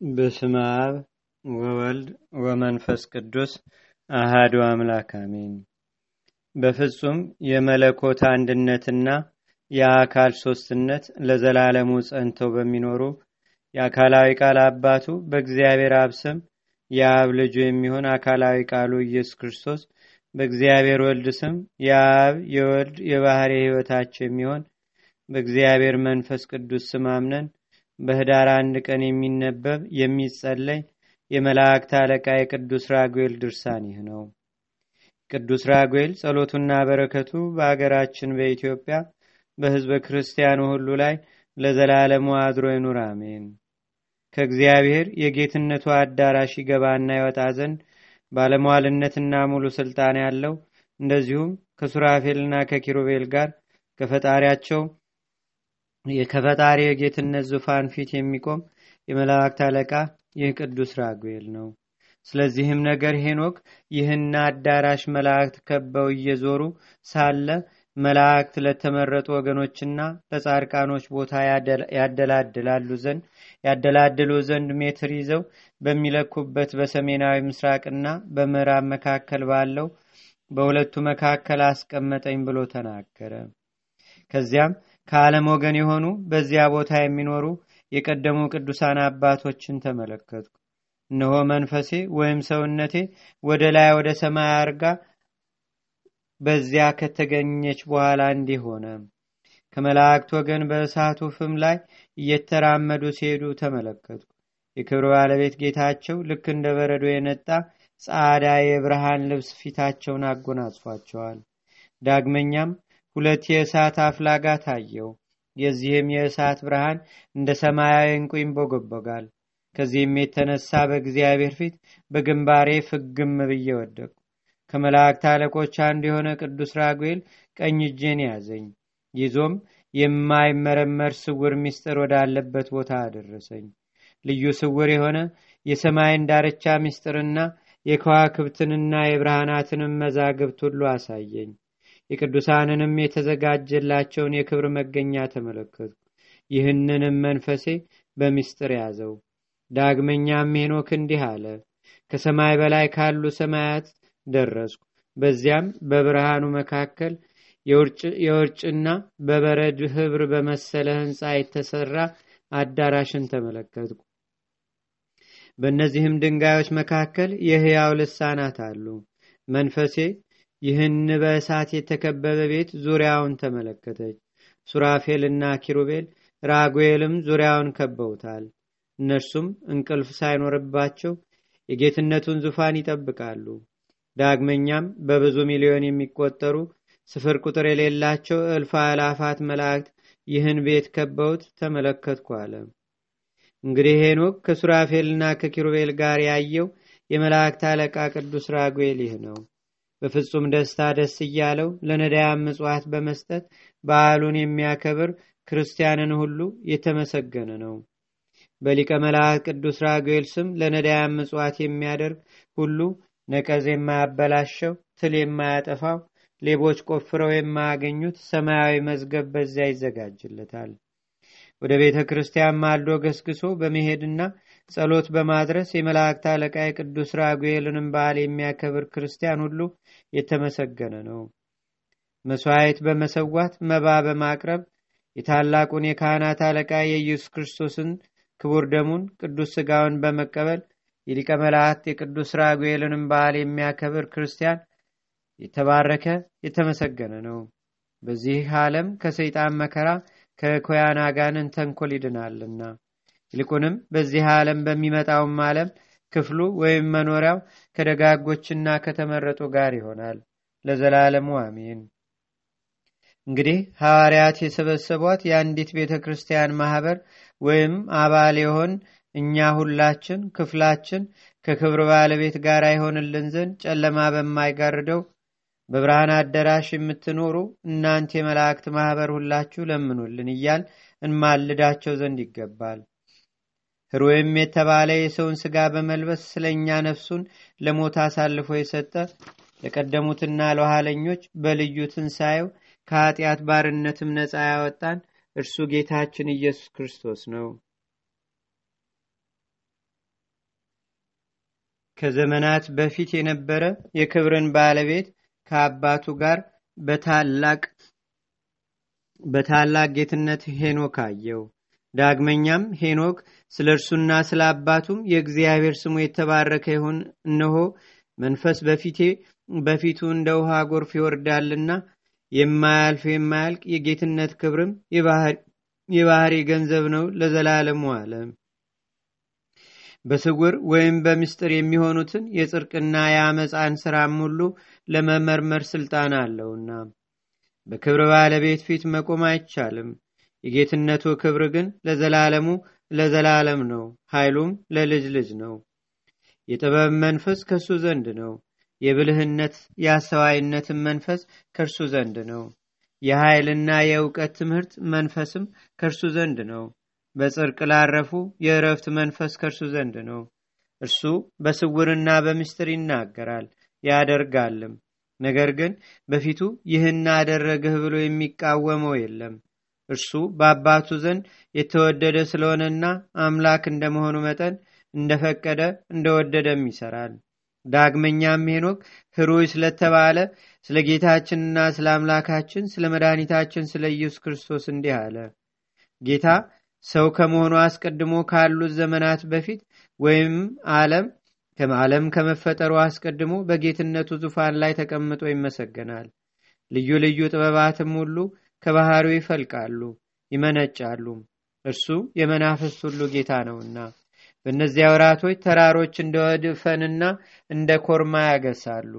በስመ አብ ወወልድ ወመንፈስ ቅዱስ አሃዱ አምላክ አሜን። በፍጹም የመለኮት አንድነትና የአካል ሶስትነት ለዘላለሙ ጸንተው በሚኖሩ የአካላዊ ቃል አባቱ በእግዚአብሔር አብ ስም የአብ ልጁ የሚሆን አካላዊ ቃሉ ኢየሱስ ክርስቶስ በእግዚአብሔር ወልድ ስም የአብ የወልድ የባህሪ ሕይወታቸው የሚሆን በእግዚአብሔር መንፈስ ቅዱስ ስም አምነን በህዳር አንድ ቀን የሚነበብ የሚጸለይ የመላእክት አለቃ የቅዱስ ራጉኤል ድርሳን ይህ ነው። ቅዱስ ራጉኤል ጸሎቱና በረከቱ በአገራችን በኢትዮጵያ በሕዝበ ክርስቲያኑ ሁሉ ላይ ለዘላለሙ አድሮ ይኑር፣ አሜን። ከእግዚአብሔር የጌትነቱ አዳራሽ ይገባና ይወጣ ዘንድ ባለሟልነትና ሙሉ ስልጣን ያለው እንደዚሁም ከሱራፌልና ከኪሩቤል ጋር ከፈጣሪያቸው ከፈጣሪ የጌትነት ዙፋን ፊት የሚቆም የመላእክት አለቃ ይህ ቅዱስ ራጉኤል ነው። ስለዚህም ነገር ሄኖክ ይህን አዳራሽ መላእክት ከበው እየዞሩ ሳለ መላእክት ለተመረጡ ወገኖችና ለጻድቃኖች ቦታ ያደላድላሉ ዘንድ ያደላድሉ ዘንድ ሜትር ይዘው በሚለኩበት በሰሜናዊ ምስራቅና በምዕራብ መካከል ባለው በሁለቱ መካከል አስቀመጠኝ ብሎ ተናገረ። ከዚያም ከዓለም ወገን የሆኑ በዚያ ቦታ የሚኖሩ የቀደሙ ቅዱሳን አባቶችን ተመለከትኩ። እነሆ መንፈሴ ወይም ሰውነቴ ወደ ላይ ወደ ሰማይ አርጋ በዚያ ከተገኘች በኋላ እንዲህ ሆነ። ከመላእክት ወገን በእሳቱ ፍም ላይ እየተራመዱ ሲሄዱ ተመለከትኩ። የክብር ባለቤት ጌታቸው ልክ እንደ በረዶ የነጣ ጻዳ የብርሃን ልብስ ፊታቸውን አጎናጽፏቸዋል። ዳግመኛም ሁለት የእሳት አፍላጋ ታየው። የዚህም የእሳት ብርሃን እንደ ሰማያዊ እንቁ ይንቦገቦጋል። ከዚህም የተነሳ በእግዚአብሔር ፊት በግንባሬ ፍግም ብዬ ወደቅኩ። ከመላእክት አለቆች አንዱ የሆነ ቅዱስ ራጉኤል ቀኝ እጄን ያዘኝ። ይዞም የማይመረመር ስውር ምስጢር ወዳለበት ቦታ አደረሰኝ። ልዩ ስውር የሆነ የሰማይን ዳርቻ ምስጢርና የከዋክብትንና የብርሃናትንም መዛግብት ሁሉ አሳየኝ። የቅዱሳንንም የተዘጋጀላቸውን የክብር መገኛ ተመለከትኩ። ይህንንም መንፈሴ በምስጢር ያዘው። ዳግመኛም ሄኖክ እንዲህ አለ። ከሰማይ በላይ ካሉ ሰማያት ደረስኩ። በዚያም በብርሃኑ መካከል የውርጭና በበረድ ህብር በመሰለ ህንፃ የተሰራ አዳራሽን ተመለከትኩ። በእነዚህም ድንጋዮች መካከል የህያው ልሳናት አሉ። መንፈሴ ይህን በእሳት የተከበበ ቤት ዙሪያውን ተመለከተች። ሱራፌልና ኪሩቤል ራጉኤልም ዙሪያውን ከበውታል። እነርሱም እንቅልፍ ሳይኖርባቸው የጌትነቱን ዙፋን ይጠብቃሉ። ዳግመኛም በብዙ ሚሊዮን የሚቆጠሩ ስፍር ቁጥር የሌላቸው እልፍ አላፋት መላእክት ይህን ቤት ከበውት ተመለከትኩ አለ። እንግዲህ ሄኖክ ከሱራፌልና ከኪሩቤል ጋር ያየው የመላእክት አለቃ ቅዱስ ራጉኤል ይህ ነው። በፍጹም ደስታ ደስ እያለው ለነዳያን ምጽዋት በመስጠት በዓሉን የሚያከብር ክርስቲያንን ሁሉ የተመሰገነ ነው። በሊቀ መላእክት ቅዱስ ራጉኤል ስም ለነዳያን ምጽዋት የሚያደርግ ሁሉ ነቀዝ የማያበላሸው ትል የማያጠፋው ሌቦች ቆፍረው የማያገኙት ሰማያዊ መዝገብ በዚያ ይዘጋጅለታል። ወደ ቤተ ክርስቲያን ማልዶ ገስግሶ በመሄድና ጸሎት በማድረስ የመላእክት አለቃ የቅዱስ ራጉኤልንም በዓል የሚያከብር ክርስቲያን ሁሉ የተመሰገነ ነው። መስዋዕት በመሰዋት መባ በማቅረብ የታላቁን የካህናት አለቃ የኢየሱስ ክርስቶስን ክቡር ደሙን ቅዱስ ሥጋውን በመቀበል የሊቀ መላእክት የቅዱስ ራጉኤልንም በዓል የሚያከብር ክርስቲያን የተባረከ የተመሰገነ ነው። በዚህ ዓለም ከሰይጣን መከራ ከኮያን አጋንን ተንኮል ይድናልና ይልቁንም በዚህ ዓለም በሚመጣውም ዓለም ክፍሉ ወይም መኖሪያው ከደጋጎችና ከተመረጡ ጋር ይሆናል ለዘላለሙ አሜን። እንግዲህ ሐዋርያት የሰበሰቧት የአንዲት ቤተ ክርስቲያን ማኅበር ወይም አባል የሆን እኛ ሁላችን ክፍላችን ከክብር ባለቤት ጋር ይሆንልን ዘንድ ጨለማ በማይጋርደው በብርሃን አዳራሽ የምትኖሩ እናንተ የመላእክት ማኅበር ሁላችሁ ለምኑልን እያል እንማልዳቸው ዘንድ ይገባል። ህሩይም የተባለ የሰውን ሥጋ በመልበስ ስለ እኛ ነፍሱን ለሞት አሳልፎ የሰጠ ለቀደሙትና ለኋለኞች በልዩ ትንሣኤው ከኀጢአት ባርነትም ነፃ ያወጣን እርሱ ጌታችን ኢየሱስ ክርስቶስ ነው። ከዘመናት በፊት የነበረ የክብርን ባለቤት ከአባቱ ጋር በታላቅ በታላቅ ጌትነት ሄኖክ አየው። ዳግመኛም ሄኖክ ስለ እርሱና ስለ አባቱም የእግዚአብሔር ስሙ የተባረከ ይሁን፣ እነሆ መንፈስ በፊቴ በፊቱ እንደ ውሃ ጎርፍ ይወርዳልና የማያልፍ የማያልቅ የጌትነት ክብርም የባህሪ ገንዘብ ነው ለዘላለሙ አለ። በስውር ወይም በምስጢር የሚሆኑትን የጽርቅና የአመፃን ስራም ሁሉ ለመመርመር ስልጣን አለውና በክብር ባለቤት ፊት መቆም አይቻልም። የጌትነቱ ክብር ግን ለዘላለሙ ለዘላለም ነው። ኃይሉም ለልጅ ልጅ ነው። የጥበብ መንፈስ ከእሱ ዘንድ ነው። የብልህነት የአስተዋይነትን መንፈስ ከእርሱ ዘንድ ነው። የኃይልና የእውቀት ትምህርት መንፈስም ከእርሱ ዘንድ ነው። በጽርቅ ላረፉ የእረፍት መንፈስ ከእርሱ ዘንድ ነው። እርሱ በስውርና በምስጢር ይናገራል ያደርጋልም። ነገር ግን በፊቱ ይህን አደረግህ ብሎ የሚቃወመው የለም። እርሱ በአባቱ ዘንድ የተወደደ ስለሆነና አምላክ እንደመሆኑ መጠን እንደፈቀደ እንደወደደም ይሰራል። ዳግመኛም ሄኖክ ህሩይ ስለተባለ ስለ ጌታችንና ስለ አምላካችን ስለ መድኃኒታችን ስለ ኢየሱስ ክርስቶስ እንዲህ አለ። ጌታ ሰው ከመሆኑ አስቀድሞ ካሉት ዘመናት በፊት ወይም ዓለም ዓለም ከመፈጠሩ አስቀድሞ በጌትነቱ ዙፋን ላይ ተቀምጦ ይመሰገናል። ልዩ ልዩ ጥበባትም ሁሉ ከባህሪው ይፈልቃሉ ይመነጫሉ። እርሱ የመናፍስት ሁሉ ጌታ ነውና በእነዚያ ወራቶች ተራሮች እንደ ወድፈንና እንደ ኮርማ ያገሳሉ።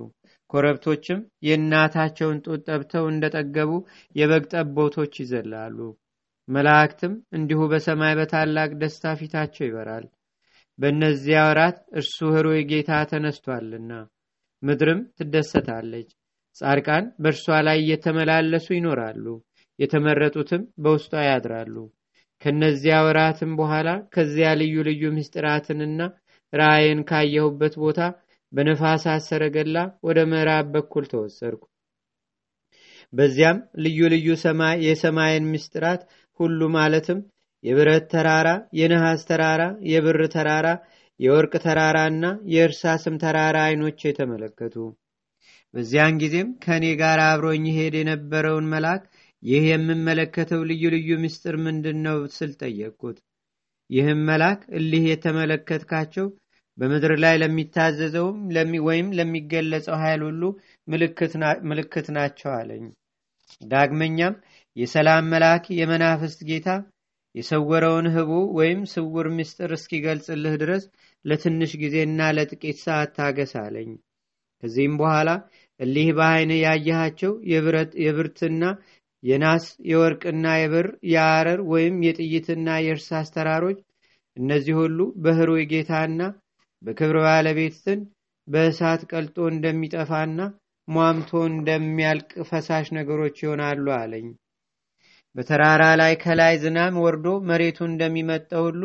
ኮረብቶችም የእናታቸውን ጡት ጠብተው እንደጠገቡ የበግ ጠቦቶች ይዘላሉ። መላእክትም እንዲሁ በሰማይ በታላቅ ደስታ ፊታቸው ይበራል። በእነዚያ ወራት እርሱ ህሩይ ጌታ ተነስቷልና ምድርም ትደሰታለች። ጻድቃን በእርሷ ላይ እየተመላለሱ ይኖራሉ። የተመረጡትም በውስጧ ያድራሉ። ከነዚያ ወራትም በኋላ ከዚያ ልዩ ልዩ ምስጢራትንና ራእይን ካየሁበት ቦታ በነፋሳት ሰረገላ ወደ ምዕራብ በኩል ተወሰድኩ። በዚያም ልዩ ልዩ የሰማይን ምስጢራት ሁሉ ማለትም የብረት ተራራ፣ የነሐስ ተራራ፣ የብር ተራራ፣ የወርቅ ተራራ የእርሳስም ተራራ አይኖች የተመለከቱ። በዚያን ጊዜም ከእኔ ጋር አብሮኝ ሄድ የነበረውን መልአክ ይህ የምመለከተው ልዩ ልዩ ምስጢር ምንድን ነው ስል ጠየቅኩት። ይህም መልአክ እሊህ የተመለከትካቸው በምድር ላይ ለሚታዘዘውም ወይም ለሚገለጸው ኃይል ሁሉ ምልክት ናቸው አለኝ። ዳግመኛም የሰላም መልአክ የመናፍስት ጌታ የሰወረውን ህቡ ወይም ስውር ምስጢር እስኪገልጽልህ ድረስ ለትንሽ ጊዜና ለጥቂት ሰዓት ታገስ አለኝ። ከዚህም በኋላ እሊህ በዓይን ያየሃቸው የብርትና የናስ የወርቅና የብር የአረር ወይም የጥይትና የእርሳስ ተራሮች እነዚህ ሁሉ በህሩይ ጌታና በክብር ባለቤት ዘንድ በእሳት ቀልጦ እንደሚጠፋና ሟምቶ እንደሚያልቅ ፈሳሽ ነገሮች ይሆናሉ አለኝ። በተራራ ላይ ከላይ ዝናም ወርዶ መሬቱ እንደሚመጠው ሁሉ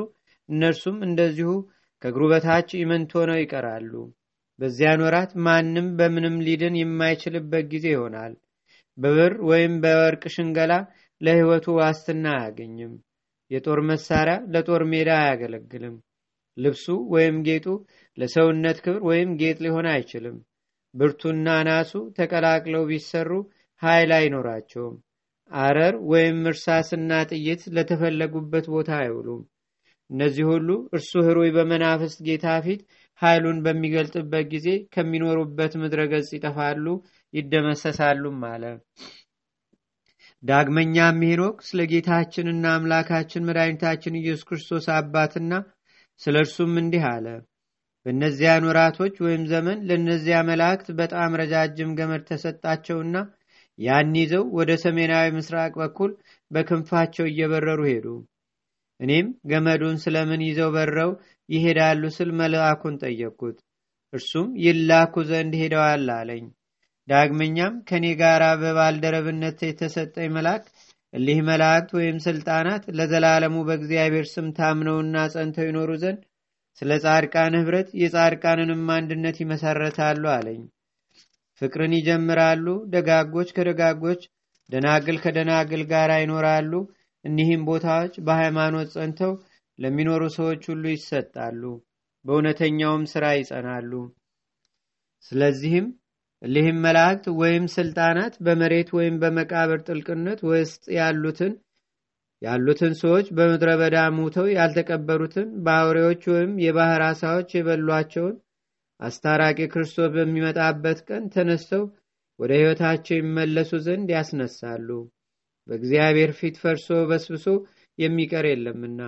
እነርሱም እንደዚሁ ከእግሩ በታች ኢምንት ሆነው ይቀራሉ። በዚያን ወራት ማንም በምንም ሊድን የማይችልበት ጊዜ ይሆናል። በብር ወይም በወርቅ ሽንገላ ለሕይወቱ ዋስትና አያገኝም። የጦር መሳሪያ ለጦር ሜዳ አያገለግልም። ልብሱ ወይም ጌጡ ለሰውነት ክብር ወይም ጌጥ ሊሆን አይችልም። ብርቱና ናሱ ተቀላቅለው ቢሰሩ ኃይል አይኖራቸውም። አረር ወይም እርሳስና ጥይት ለተፈለጉበት ቦታ አይውሉም። እነዚህ ሁሉ እርሱ ህሩይ በመናፍስት ጌታ ፊት ኃይሉን በሚገልጥበት ጊዜ ከሚኖሩበት ምድረ ገጽ ይጠፋሉ፣ ይደመሰሳሉም አለ። ዳግመኛም ሄኖክ ስለ ጌታችንና አምላካችን መድኃኒታችን ኢየሱስ ክርስቶስ አባትና ስለ እርሱም እንዲህ አለ። በእነዚያን ወራቶች ወይም ዘመን ለእነዚያ መላእክት በጣም ረጃጅም ገመድ ተሰጣቸውና ያን ይዘው ወደ ሰሜናዊ ምስራቅ በኩል በክንፋቸው እየበረሩ ሄዱ። እኔም ገመዱን ስለምን ይዘው በረው ይሄዳሉ ስል መልአኩን ጠየቅኩት። እርሱም ይላኩ ዘንድ ሄደዋል አለኝ። ዳግመኛም ከእኔ ጋር በባልደረብነት የተሰጠኝ መልአክ እሊህ መላእክት ወይም ስልጣናት ለዘላለሙ በእግዚአብሔር ስም ታምነውና ጸንተው ይኖሩ ዘንድ ስለ ጻድቃን ኅብረት የጻድቃንንም አንድነት ይመሰረታሉ አለኝ። ፍቅርን ይጀምራሉ። ደጋጎች ከደጋጎች ደናግል ከደናግል ጋር ይኖራሉ። እኒህም ቦታዎች በሃይማኖት ጸንተው ለሚኖሩ ሰዎች ሁሉ ይሰጣሉ። በእውነተኛውም ሥራ ይጸናሉ። ስለዚህም እሊህም መላእክት ወይም ስልጣናት በመሬት ወይም በመቃብር ጥልቅነት ውስጥ ያሉትን ያሉትን ሰዎች በምድረ በዳ ሙተው ያልተቀበሩትን በአውሬዎች ወይም የባህር አሳዎች የበሏቸውን አስታራቂ ክርስቶስ በሚመጣበት ቀን ተነስተው ወደ ሕይወታቸው ይመለሱ ዘንድ ያስነሳሉ። በእግዚአብሔር ፊት ፈርሶ በስብሶ የሚቀር የለምና።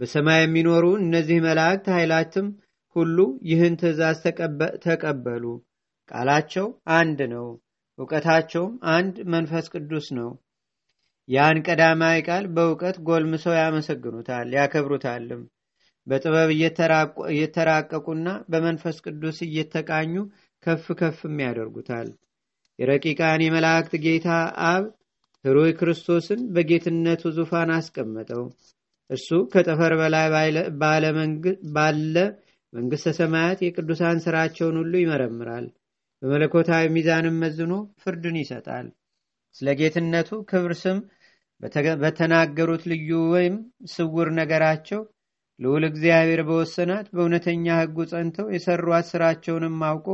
በሰማይ የሚኖሩ እነዚህ መላእክት ኃይላትም ሁሉ ይህን ትእዛዝ ተቀበሉ። ቃላቸው አንድ ነው፣ እውቀታቸውም አንድ መንፈስ ቅዱስ ነው። ያን ቀዳማዊ ቃል በእውቀት ጎልምሰው ያመሰግኑታል ያከብሩታልም። በጥበብ እየተራቀቁና በመንፈስ ቅዱስ እየተቃኙ ከፍ ከፍም ያደርጉታል። የረቂቃን የመላእክት ጌታ አብ ሕሩይ ክርስቶስን በጌትነቱ ዙፋን አስቀመጠው። እርሱ ከጠፈር በላይ ባለ መንግሥተ ሰማያት የቅዱሳን ሥራቸውን ሁሉ ይመረምራል። በመለኮታዊ ሚዛንም መዝኖ ፍርድን ይሰጣል። ስለ ጌትነቱ ክብር ስም በተናገሩት ልዩ ወይም ስውር ነገራቸው ልዑል እግዚአብሔር በወሰናት በእውነተኛ ሕጉ ጸንተው የሰሯት ሥራቸውንም አውቆ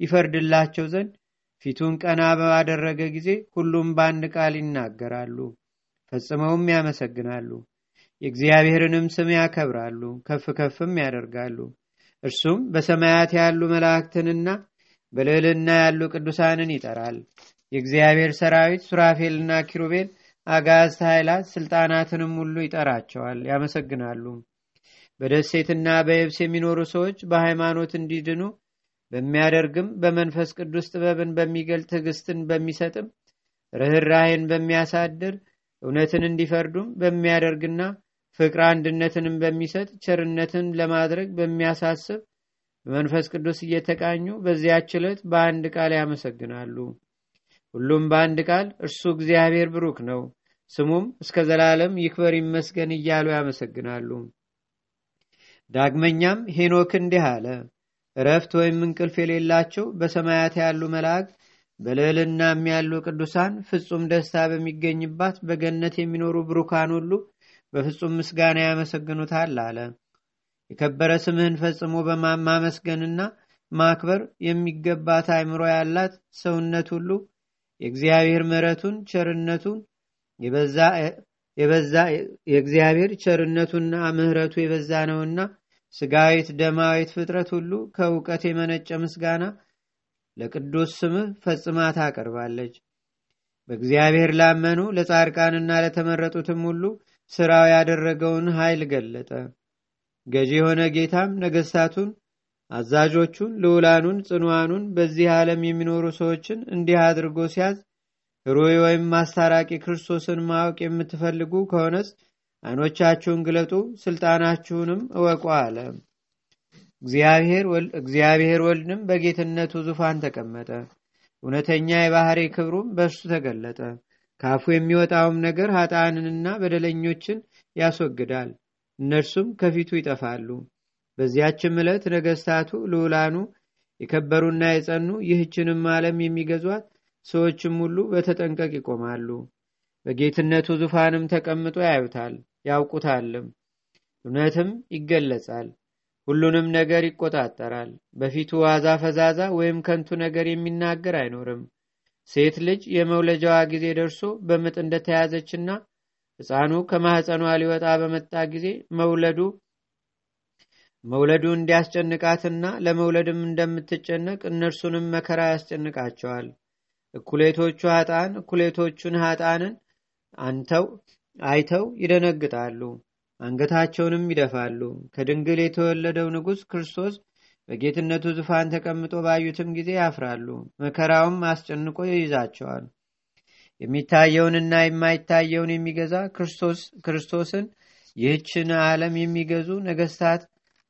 ይፈርድላቸው ዘንድ ፊቱን ቀና ባደረገ ጊዜ ሁሉም በአንድ ቃል ይናገራሉ፣ ፈጽመውም ያመሰግናሉ። የእግዚአብሔርንም ስም ያከብራሉ፣ ከፍ ከፍም ያደርጋሉ። እርሱም በሰማያት ያሉ መላእክትንና በልዕልና ያሉ ቅዱሳንን ይጠራል። የእግዚአብሔር ሰራዊት ሱራፌልና ኪሩቤል፣ አጋዝት ኃይላት፣ ስልጣናትንም ሁሉ ይጠራቸዋል፣ ያመሰግናሉ። በደሴትና በየብስ የሚኖሩ ሰዎች በሃይማኖት እንዲድኑ በሚያደርግም በመንፈስ ቅዱስ ጥበብን በሚገልጥ ትዕግስትን በሚሰጥም ርኅራሄን በሚያሳድር እውነትን እንዲፈርዱም በሚያደርግና ፍቅር አንድነትንም በሚሰጥ ቸርነትን ለማድረግ በሚያሳስብ በመንፈስ ቅዱስ እየተቃኙ በዚያች ዕለት በአንድ ቃል ያመሰግናሉ። ሁሉም በአንድ ቃል እርሱ እግዚአብሔር ብሩክ ነው፣ ስሙም እስከ ዘላለም ይክበር ይመስገን እያሉ ያመሰግናሉ። ዳግመኛም ሄኖክ እንዲህ አለ። እረፍት ወይም እንቅልፍ የሌላቸው በሰማያት ያሉ መላእክት በልዕልናም ያሉ ቅዱሳን ፍጹም ደስታ በሚገኝባት በገነት የሚኖሩ ብሩካን ሁሉ በፍጹም ምስጋና ያመሰግኑታል አለ። የከበረ ስምህን ፈጽሞ በማመስገንና ማክበር የሚገባት አእምሮ ያላት ሰውነት ሁሉ የእግዚአብሔር ምሕረቱን ቸርነቱን የእግዚአብሔር ቸርነቱና ምሕረቱ የበዛ ነውና ስጋዊት ደማዊት ፍጥረት ሁሉ ከእውቀት የመነጨ ምስጋና ለቅዱስ ስምህ ፈጽማ ታቀርባለች። በእግዚአብሔር ላመኑ ለጻድቃንና ለተመረጡትም ሁሉ ሥራው ያደረገውን ኃይል ገለጠ። ገዢ የሆነ ጌታም ነገሥታቱን፣ አዛዦቹን፣ ልዑላኑን፣ ጽኑዋኑን በዚህ ዓለም የሚኖሩ ሰዎችን እንዲህ አድርጎ ሲያዝ ሩይ ወይም ማስታራቂ ክርስቶስን ማወቅ የምትፈልጉ ከሆነስ አይኖቻችሁን ግለጡ፣ ስልጣናችሁንም እወቁ አለ። እግዚአብሔር ወልድም በጌትነቱ ዙፋን ተቀመጠ። እውነተኛ የባህሪ ክብሩም በእርሱ ተገለጠ። ካፉ የሚወጣውም ነገር ኃጣንንና በደለኞችን ያስወግዳል፣ እነርሱም ከፊቱ ይጠፋሉ። በዚያችም ዕለት ነገሥታቱ ልዑላኑ የከበሩና የጸኑ ይህችንም ዓለም የሚገዟት ሰዎችም ሁሉ በተጠንቀቅ ይቆማሉ። በጌትነቱ ዙፋንም ተቀምጦ ያዩታል ያውቁታልም። እውነትም ይገለጻል፣ ሁሉንም ነገር ይቆጣጠራል። በፊቱ ዋዛ ፈዛዛ ወይም ከንቱ ነገር የሚናገር አይኖርም። ሴት ልጅ የመውለጃዋ ጊዜ ደርሶ በምጥ እንደተያዘችና ሕፃኑ ከማኅፀኗ ሊወጣ በመጣ ጊዜ መውለዱ መውለዱ እንዲያስጨንቃትና ለመውለድም እንደምትጨነቅ እነርሱንም መከራ ያስጨንቃቸዋል። እኩሌቶቹ ኃጣን እኩሌቶቹን ኃጣንን አንተው አይተው ይደነግጣሉ፣ አንገታቸውንም ይደፋሉ። ከድንግል የተወለደው ንጉሥ ክርስቶስ በጌትነቱ ዙፋን ተቀምጦ ባዩትም ጊዜ ያፍራሉ። መከራውም አስጨንቆ ይይዛቸዋል። የሚታየውንና የማይታየውን የሚገዛ ክርስቶስን ይህችን ዓለም የሚገዙ ነገሥታት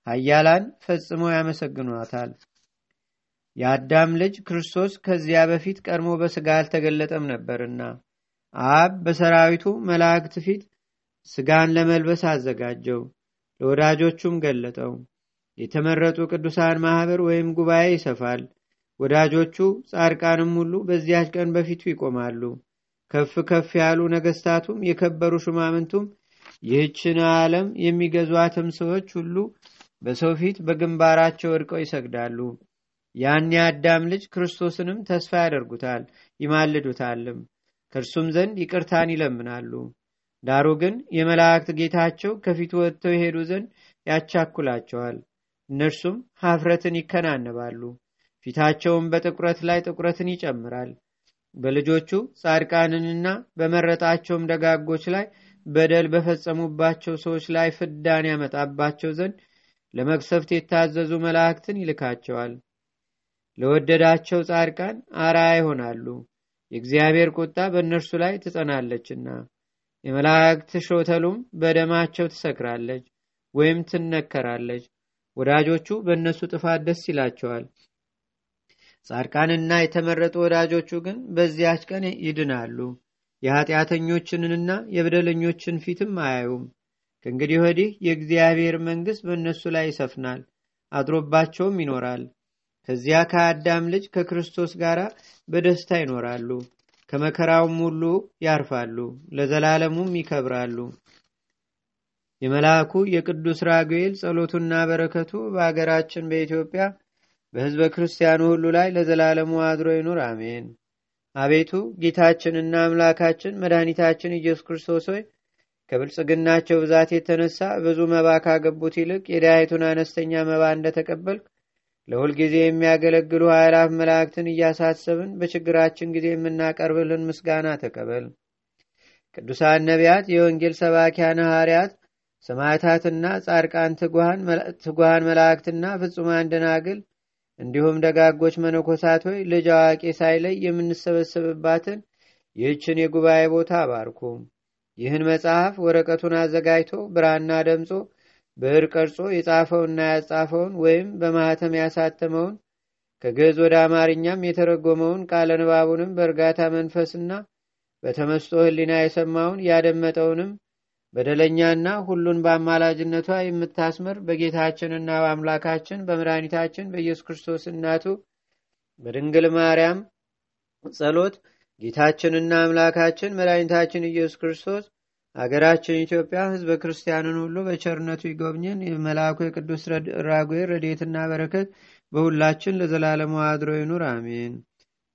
ኃያላን ፈጽመው ያመሰግኗታል። የአዳም ልጅ ክርስቶስ ከዚያ በፊት ቀድሞ በሥጋ አልተገለጠም ነበርና አብ በሰራዊቱ መላእክት ፊት ሥጋን ለመልበስ አዘጋጀው፣ ለወዳጆቹም ገለጠው። የተመረጡ ቅዱሳን ማኅበር ወይም ጉባኤ ይሰፋል። ወዳጆቹ ጻድቃንም ሁሉ በዚያች ቀን በፊቱ ይቆማሉ። ከፍ ከፍ ያሉ ነገሥታቱም የከበሩ ሹማምንቱም ይህችን ዓለም የሚገዟትም ሰዎች ሁሉ በሰው ፊት በግንባራቸው ወድቀው ይሰግዳሉ። ያን የአዳም ልጅ ክርስቶስንም ተስፋ ያደርጉታል፣ ይማልዱታልም፣ ከእርሱም ዘንድ ይቅርታን ይለምናሉ። ዳሩ ግን የመላእክት ጌታቸው ከፊቱ ወጥተው የሄዱ ዘንድ ያቻኩላቸዋል። እነርሱም ሀፍረትን ይከናነባሉ። ፊታቸውም በጥቁረት ላይ ጥቁረትን ይጨምራል። በልጆቹ ጻድቃንንና በመረጣቸውም ደጋጎች ላይ በደል በፈጸሙባቸው ሰዎች ላይ ፍዳን ያመጣባቸው ዘንድ ለመቅሰፍት የታዘዙ መላእክትን ይልካቸዋል። ለወደዳቸው ጻድቃን አርአያ ይሆናሉ። የእግዚአብሔር ቁጣ በእነርሱ ላይ ትጸናለችና የመላእክት ሾተሉም በደማቸው ትሰክራለች ወይም ትነከራለች። ወዳጆቹ በእነሱ ጥፋት ደስ ይላቸዋል። ጻድቃንና የተመረጡ ወዳጆቹ ግን በዚያች ቀን ይድናሉ። የኀጢአተኞችንና የበደለኞችን ፊትም አያዩም። ከእንግዲህ ወዲህ የእግዚአብሔር መንግሥት በእነሱ ላይ ይሰፍናል፣ አድሮባቸውም ይኖራል። ከዚያ ከአዳም ልጅ ከክርስቶስ ጋር በደስታ ይኖራሉ። ከመከራውም ሁሉ ያርፋሉ፣ ለዘላለሙም ይከብራሉ። የመልአኩ የቅዱስ ራጉኤል ጸሎቱና በረከቱ በአገራችን በኢትዮጵያ በሕዝበ ክርስቲያኑ ሁሉ ላይ ለዘላለሙ አድሮ ይኑር፣ አሜን። አቤቱ ጌታችንና አምላካችን መድኃኒታችን ኢየሱስ ክርስቶስ ሆይ ከብልጽግናቸው ብዛት የተነሳ ብዙ መባ ካገቡት ይልቅ የዳያይቱን አነስተኛ መባ እንደተቀበልክ ለሁል ጊዜ የሚያገለግሉ ኃይላፍ መላእክትን እያሳሰብን በችግራችን ጊዜ የምናቀርብልን ምስጋና ተቀበል። ቅዱሳን ነቢያት፣ የወንጌል ሰባኪያን ሐዋርያት፣ ሰማዕታትና ጻድቃን፣ ትጉሃን መላእክትና ፍጹማን ደናግል እንዲሁም ደጋጎች መነኮሳት ሆይ ልጅ አዋቂ ሳይለይ የምንሰበሰብባትን ይህችን የጉባኤ ቦታ አባርኩ። ይህን መጽሐፍ ወረቀቱን አዘጋጅቶ ብራና ደምጾ ብዕር ቀርጾ የጻፈውንና ያጻፈውን ወይም በማኅተም ያሳተመውን ከግዕዝ ወደ አማርኛም የተረጎመውን ቃለ ንባቡንም በእርጋታ መንፈስና በተመስጦ ሕሊና የሰማውን ያደመጠውንም በደለኛና ሁሉን በአማላጅነቷ የምታስምር በጌታችንና በአምላካችን በመድኃኒታችን በኢየሱስ ክርስቶስ እናቱ በድንግል ማርያም ጸሎት ጌታችንና አምላካችን መድኃኒታችን ኢየሱስ ክርስቶስ አገራችን ኢትዮጵያ ሕዝበ ክርስቲያንን ሁሉ በቸርነቱ ይጎብኝን። የመልአኩ የቅዱስ ራጉኤል ረድኤትና በረከት በሁላችን ለዘላለሙ አድሮ ይኑር፣ አሜን።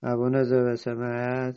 አቡነ ዘበሰማያት